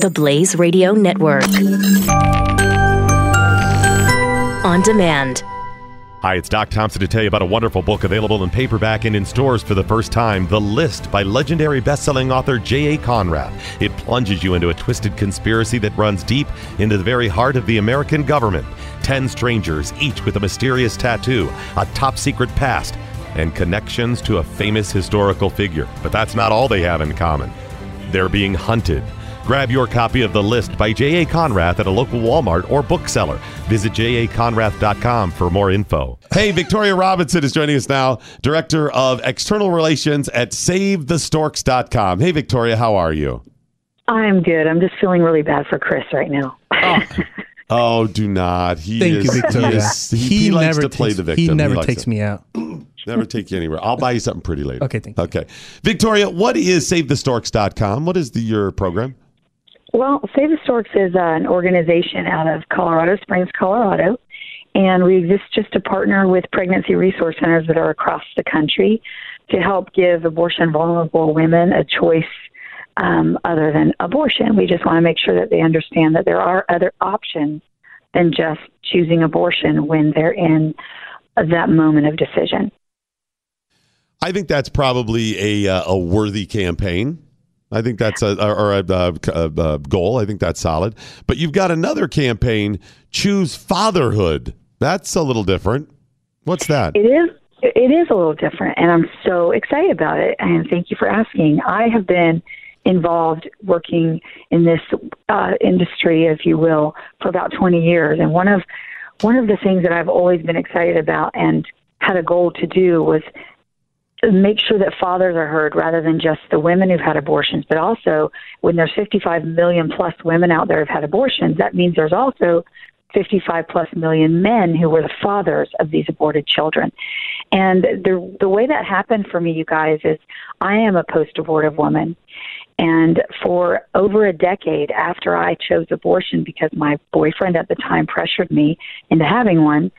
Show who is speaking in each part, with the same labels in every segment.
Speaker 1: The Blaze Radio Network. On demand.
Speaker 2: Hi, it's Doc Thompson to tell you about a wonderful book available in paperback and in stores for the first time The List by legendary best-selling author J.A. Konrath. It plunges you into a twisted conspiracy that runs deep into the very heart of the American government. Ten strangers, each with a mysterious tattoo, a top secret past, and connections to a famous historical figure. But that's not all they have in common. They're being hunted. Grab your copy of The List by J.A. Konrath at a local Walmart or bookseller. Visit jakonrath.com for more info. Hey, Victoria Robinson is joining us now, Director of External Relations at SaveTheStorks.com. Hey, Victoria, how are you?
Speaker 3: I'm good. I'm just feeling really bad for Chris right now.
Speaker 2: Oh, oh do not. He
Speaker 4: Thank
Speaker 2: is,
Speaker 4: you, Victoria.
Speaker 2: He, is- he- he likes
Speaker 4: never
Speaker 2: to play
Speaker 4: takes,
Speaker 2: the victim.
Speaker 4: He never
Speaker 2: likes
Speaker 4: takes
Speaker 2: it.
Speaker 4: me out.
Speaker 2: Never take you anywhere. I'll buy you something pretty later.
Speaker 4: Okay, thank you.
Speaker 2: Okay. Victoria, what is SaveTheStorks.com? What is the, your program?
Speaker 3: Well, Save the Storks is uh, an organization out of Colorado Springs, Colorado, and we exist just to partner with pregnancy resource centers that are across the country to help give abortion vulnerable women a choice um, other than abortion. We just want to make sure that they understand that there are other options than just choosing abortion when they're in that moment of decision.
Speaker 2: I think that's probably a, uh, a worthy campaign. I think that's a or a, a, a, a goal. I think that's solid. But you've got another campaign, choose fatherhood. That's a little different. What's that?
Speaker 3: It is. It is a little different, and I'm so excited about it. And thank you for asking. I have been involved working in this uh, industry, if you will, for about 20 years. And one of one of the things that I've always been excited about and had a goal to do was make sure that fathers are heard rather than just the women who've had abortions, but also when there's 55 million plus women out there who've had abortions, that means there's also 55 plus million men who were the fathers of these aborted children. And the the way that happened for me, you guys, is I am a post abortive woman. And for over a decade after I chose abortion because my boyfriend at the time pressured me into having one,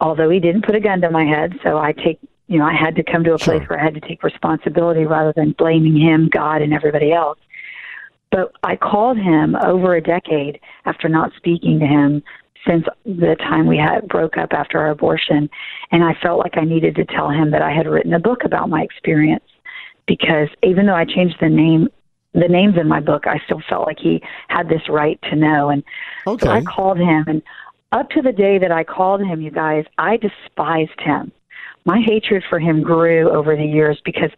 Speaker 3: although he didn't put a gun to my head, so I take you know, I had to come to a place
Speaker 2: Sure.
Speaker 3: where I had to take responsibility rather than blaming him, God, and everybody else. But I called him over a decade after not speaking to him since the time we had broke up after our abortion, and I felt like I needed to tell him that I had written a book about my experience because even though I changed the name the names in my book, I still felt like he had this right to know and
Speaker 2: Okay.
Speaker 3: so I called him, and up to the day that I called him, you guys, I despised him. My hatred for him grew over the years because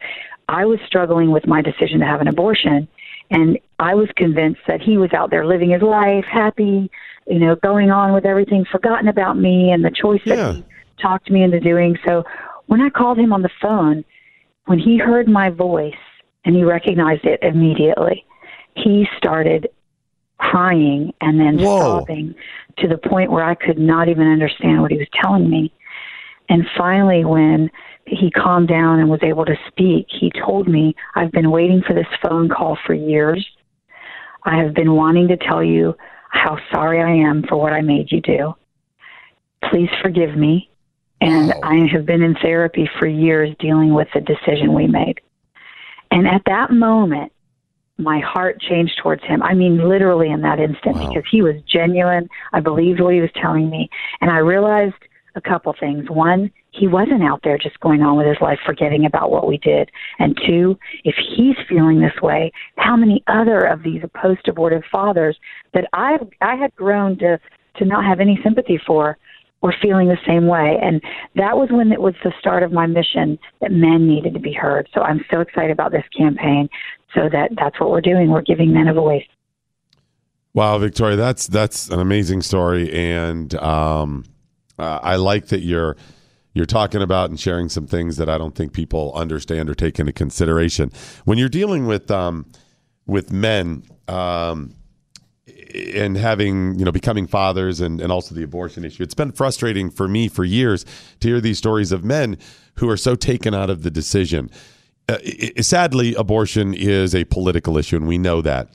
Speaker 3: I was struggling with my decision to have an abortion, and I was convinced that he was out there living his life, happy, you know, going on with everything, forgotten about me and the choice
Speaker 2: Yeah.
Speaker 3: that he talked me into doing. So when I called him on the phone, when he heard my voice and he recognized it immediately, he started crying and then
Speaker 2: Whoa.
Speaker 3: sobbing to the point where I could not even understand what he was telling me. And finally, when he calmed down and was able to speak, he told me, I've been waiting for this phone call for years. I have been wanting to tell you how sorry I am for what I made you do. Please forgive me. And
Speaker 2: Wow.
Speaker 3: I have been in therapy for years dealing with the decision we made. And at that moment, my heart changed towards him. I mean, literally in that instant,
Speaker 2: Wow.
Speaker 3: because he was genuine. I believed what he was telling me. And I realized a couple things. One, he wasn't out there just going on with his life, forgetting about what we did. And two, if he's feeling this way, how many other of these post abortive fathers that I I had grown to to not have any sympathy for were feeling the same way. And that was when it was the start of my mission that men needed to be heard. So I'm so excited about this campaign. So that that's what we're doing. We're giving men a voice.
Speaker 2: Wow, Victoria, that's that's an amazing story, and um, uh, I like that you're you're talking about and sharing some things that I don't think people understand or take into consideration when you're dealing with um, with men um, and having you know becoming fathers and, and also the abortion issue. It's been frustrating for me for years to hear these stories of men who are so taken out of the decision. Uh, i i- sadly, abortion is a political issue, and we know that.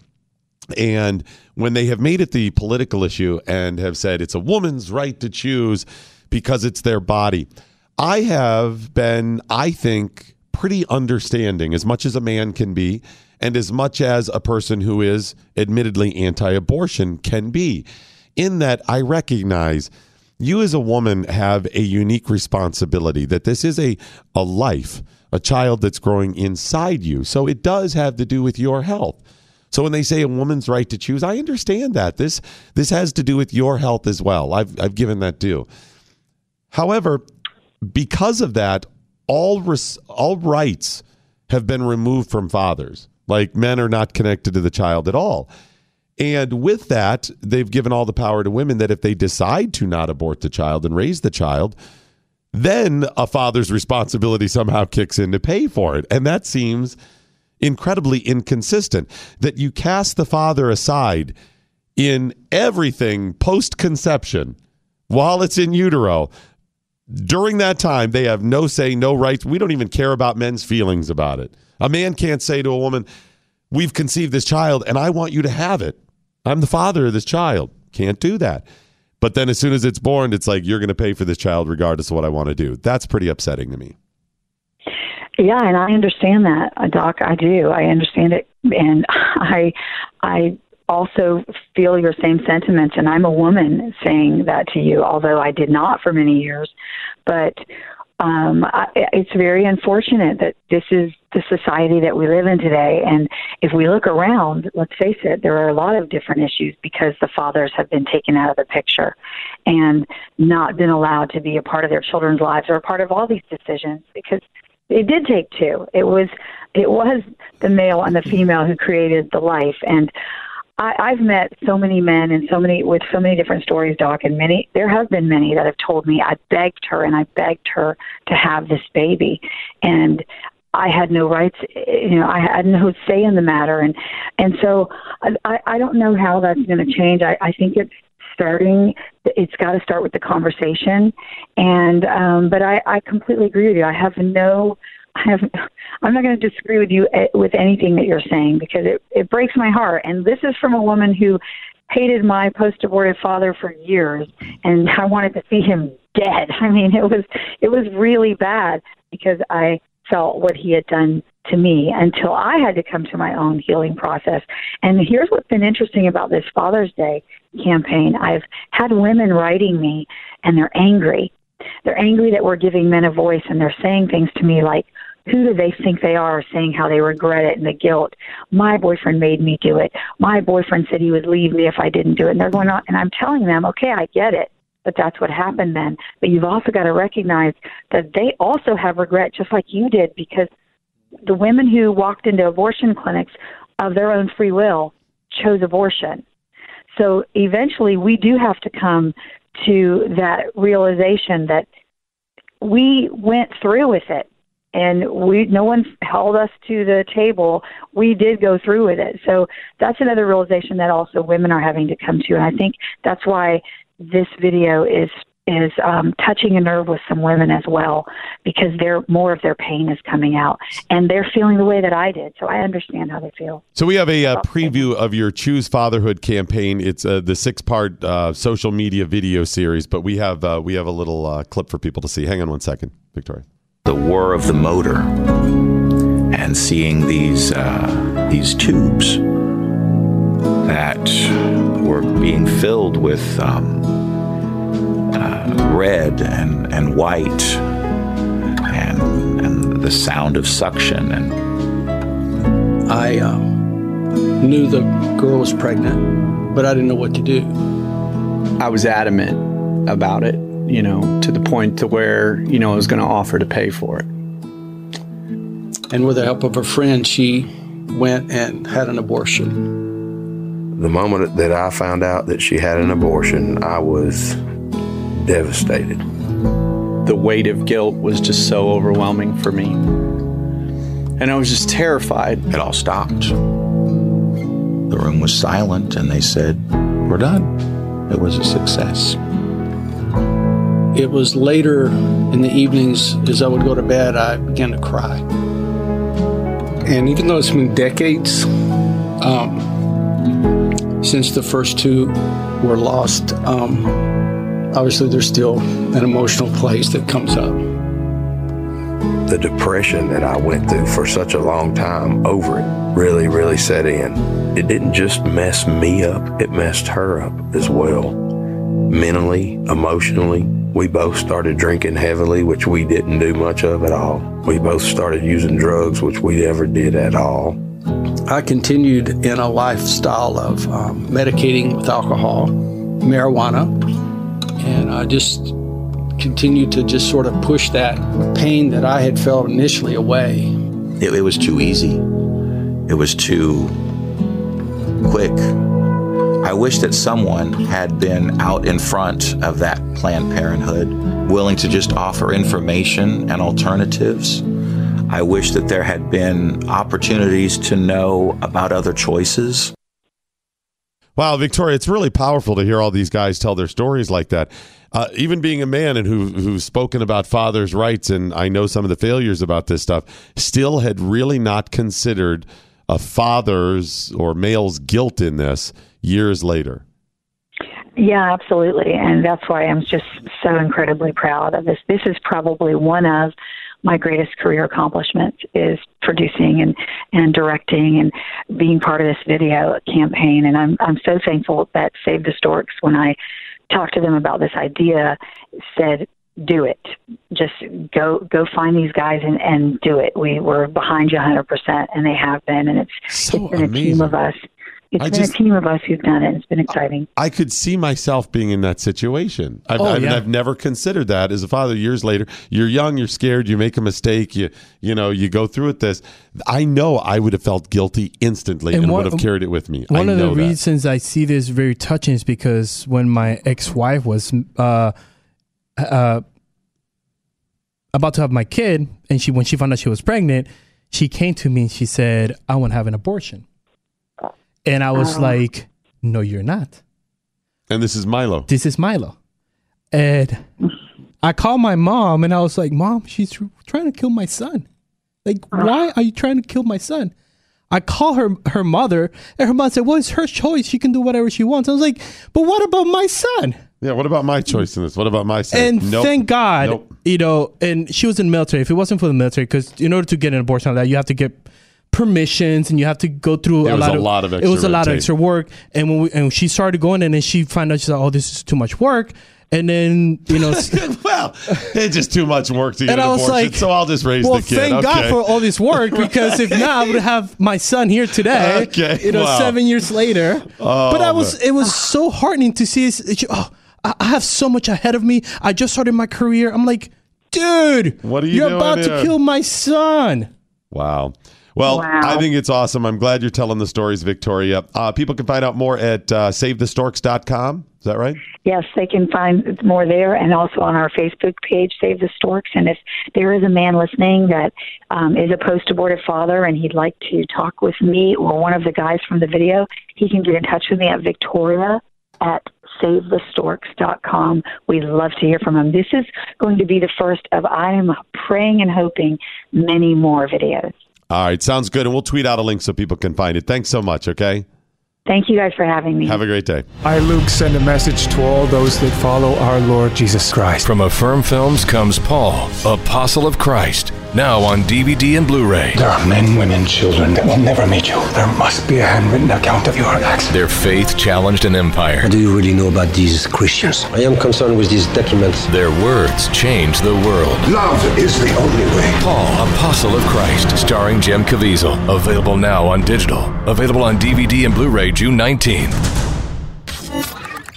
Speaker 2: And when they have made it the political issue and have said it's a woman's right to choose because it's their body, I have been, I think, pretty understanding as much as a man can be and as much as a person who is admittedly anti abortion can be. In that, I recognize you as a woman have a unique responsibility that this is a, a life, a child that's growing inside you. So it does have to do with your health. So when they say a woman's right to choose, I understand that. This this has to do with your health as well. I've I've given that due. However, because of that, all res- all rights have been removed from fathers. Like men are not connected to the child at all. And with that, they've given all the power to women that if they decide to not abort the child and raise the child, then a father's responsibility somehow kicks in to pay for it. And that seems incredibly inconsistent that you cast the father aside in everything post conception while it's in utero. During that time, they have no say, no rights. We don't even care about men's feelings about it. A man can't say to a woman, We've conceived this child and I want you to have it. I'm the father of this child. Can't do that. But then as soon as it's born, it's like, You're going to pay for this child regardless of what I want to do. That's pretty upsetting to me.
Speaker 3: Yeah, and I understand that, uh, Doc. I do. I understand it, and I, I also feel your same sentiments. And I'm a woman saying that to you, although I did not for many years. But um, I, it's very unfortunate that this is the society that we live in today. And if we look around, let's face it, there are a lot of different issues because the fathers have been taken out of the picture and not been allowed to be a part of their children's lives or a part of all these decisions because it did take two. It was it was the male and the female who created the life and I, I've met so many men and so many with so many different stories, Doc, and many there have been many that have told me I begged her and I begged her to have this baby, and I had no rights. You know, I had no say in the matter, and and so I I don't know how that's going to change. I I think it's starting it's got to start with the conversation and um but i i completely agree with you i have no I have, I'm not going to disagree with you eh, with anything that you're saying because it, it breaks my heart. And this is from a woman who hated my post-abortive father for years, and I wanted to see him dead. I mean, it was it was really bad because I felt what he had done to me until I had to come to my own healing process. And here's what's been interesting about this Father's Day campaign. I've had women writing me and they're angry. They're angry that we're giving men a voice and they're saying things to me like, who do they think they are saying how they regret it and the guilt? My boyfriend made me do it. My boyfriend said he would leave me if I didn't do it. And they're going on, and I'm telling them, okay, I get it, but that's what happened then. But you've also got to recognize that they also have regret just like you did because the women who walked into abortion clinics of their own free will chose abortion. So eventually we do have to come to that realization that we went through with it and we no one held us to the table we did go through with it so that's another realization that also women are having to come to and i think that's why this video is is um, touching a nerve with some women as well because they're more of their pain is coming out and they're feeling the way that I did. So I understand how they feel.
Speaker 2: So we have a uh, preview of your Choose Fatherhood campaign. It's uh, the six part uh, social media video series, but we have uh, we have a little uh, clip for people to see. Hang on one second, Victoria.
Speaker 4: The war of the motor and seeing these uh, these tubes that were being filled with. Um, red and, and white and, and the sound of suction. And
Speaker 5: I uh, knew the girl was pregnant, but I didn't know what to do.
Speaker 6: I was adamant about it, you know, to the point to where, you know, I was going to offer to pay for it.
Speaker 5: And with the help of a friend, she went and had an abortion.
Speaker 7: The moment that I found out that she had an abortion, I was devastated.
Speaker 6: The weight of guilt was just so overwhelming for me. And I was just terrified.
Speaker 4: It all stopped. The room was silent, and they said, We're done. It was a success.
Speaker 5: It was later in the evenings, as I would go to bed, I began to cry. And even though it's been decades um, since the first two were lost, um, obviously there's still an emotional place that comes up.
Speaker 7: the depression that I went through for such a long time over it really, really set in. It didn't just mess me up, it messed her up as well. Mentally, emotionally, we both started drinking heavily, which we didn't do much of at all. We both started using drugs, which we never did at all.
Speaker 5: I continued in a lifestyle of um, medicating with alcohol, marijuana, and I just continued to just sort of push that pain that I had felt initially away.
Speaker 4: It, it was too easy. It was too quick. I wish that someone had been out in front of that Planned Parenthood, willing to just offer information and alternatives. I wish that there had been opportunities to know about other choices.
Speaker 2: Wow, Victoria, it's really powerful to hear all these guys tell their stories like that. Uh, even being a man and who who's spoken about fathers' rights, and I know some of the failures about this stuff, still had really not considered a father's or male's guilt in this years later.
Speaker 3: Yeah, absolutely. And that's why I'm just so incredibly proud of this. This is probably one of my greatest career accomplishments is producing and, and directing and being part of this video campaign. And I'm, I'm so thankful that Save the Storks, when I talked to them about this idea, said, do it. Just go go find these guys and, and do it. We were behind you 100%, and they have been. And it's,
Speaker 2: So
Speaker 3: it's been
Speaker 2: amazing.
Speaker 3: a team of us. It's
Speaker 2: I
Speaker 3: been
Speaker 2: just-
Speaker 3: a team of us who've done it. It's been exciting.
Speaker 2: I could see myself being in that situation. I've,
Speaker 8: Oh,
Speaker 2: I mean,
Speaker 8: yeah.
Speaker 2: I've never considered that as a father. Years later, you're young, you're scared, you make a mistake, you you know, you go through with this. I know I would have felt guilty instantly and,
Speaker 8: And one-
Speaker 2: would have carried it with me.
Speaker 8: One
Speaker 2: I
Speaker 8: of the
Speaker 2: know that.
Speaker 8: reasons I see this very touching is because when my ex-wife was uh, uh, about to have my kid, and she when she found out she was pregnant, she came to me and she said, "I want to have an abortion," and I was oh. like, "No, you're not.
Speaker 2: And this is Milo.
Speaker 8: This is Milo." And I called my mom and I was like, "Mom, she's trying to kill my son. Like, why are you trying to kill my son?" I call her her mother, and her mom said, "Well, it's her choice. She can do whatever she wants." I was like, "But what about my son?"
Speaker 2: Yeah, what about my choice in this? What about my son?
Speaker 8: And
Speaker 2: Nope.
Speaker 8: thank God,
Speaker 2: Nope.
Speaker 8: you know, and she was in the military. If it wasn't for the military, because in order to get an abortion like that, you have to get permissions and you have to go through a lot
Speaker 2: a
Speaker 8: of,
Speaker 2: lot of
Speaker 8: it was
Speaker 2: extra
Speaker 8: a lot
Speaker 2: red
Speaker 8: of extra work. And when we, and she started going and then she found out she's like, oh, this is too much work. And then you know,
Speaker 2: well, it's just too much work to get
Speaker 8: and
Speaker 2: an
Speaker 8: I was
Speaker 2: abortion,
Speaker 8: like,
Speaker 2: so I'll just raise
Speaker 8: well,
Speaker 2: the kid.
Speaker 8: thank God for all this work because if not, I would have my son here today.
Speaker 2: Okay,
Speaker 8: you know,
Speaker 2: wow.
Speaker 8: seven years later.
Speaker 2: Oh,
Speaker 8: but I was, it was so heartening to see. Oh, I have so much ahead of me. I just started my career. I'm like, dude,
Speaker 2: What are you
Speaker 8: You're about
Speaker 2: here?"
Speaker 8: to kill my son.
Speaker 2: Wow. Well,
Speaker 3: Wow.
Speaker 2: I think it's awesome. I'm glad you're telling the stories, Victoria. Uh, people can find out more at uh, savethestorks.com. Is that right?
Speaker 3: Yes, they can find more there and also on our Facebook page, Save the Storks. And if there is a man listening that um, is a post abortive father and he'd like to talk with me or one of the guys from the video, he can get in touch with me at Victoria at savethestorks.com. We'd love to hear from him. This is going to be the first of, I am praying and hoping, many more videos.
Speaker 2: All right. Sounds good. And we'll tweet out a link so people can find it. Thanks so much. Okay.
Speaker 3: Thank you guys for having me.
Speaker 2: Have a great day.
Speaker 9: I, Luke, send a message to all those that follow our Lord Jesus Christ.
Speaker 10: From Affirm Films comes Paul, Apostle of Christ, now on DVD and Blu ray.
Speaker 9: There are men, women, children that will never meet you. There must be a handwritten account of your acts.
Speaker 10: Their faith challenged an empire.
Speaker 11: What do you really know about these Christians? I am concerned with these documents.
Speaker 10: Their words changed the world.
Speaker 9: Love is the only way.
Speaker 10: Paul, Apostle of Christ, starring Jim Caviezel. Available now on digital. Available on DVD and Blu ray June 19th.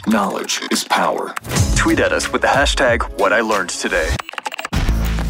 Speaker 12: Knowledge is power. Tweet at us with the hashtag What I Learned Today.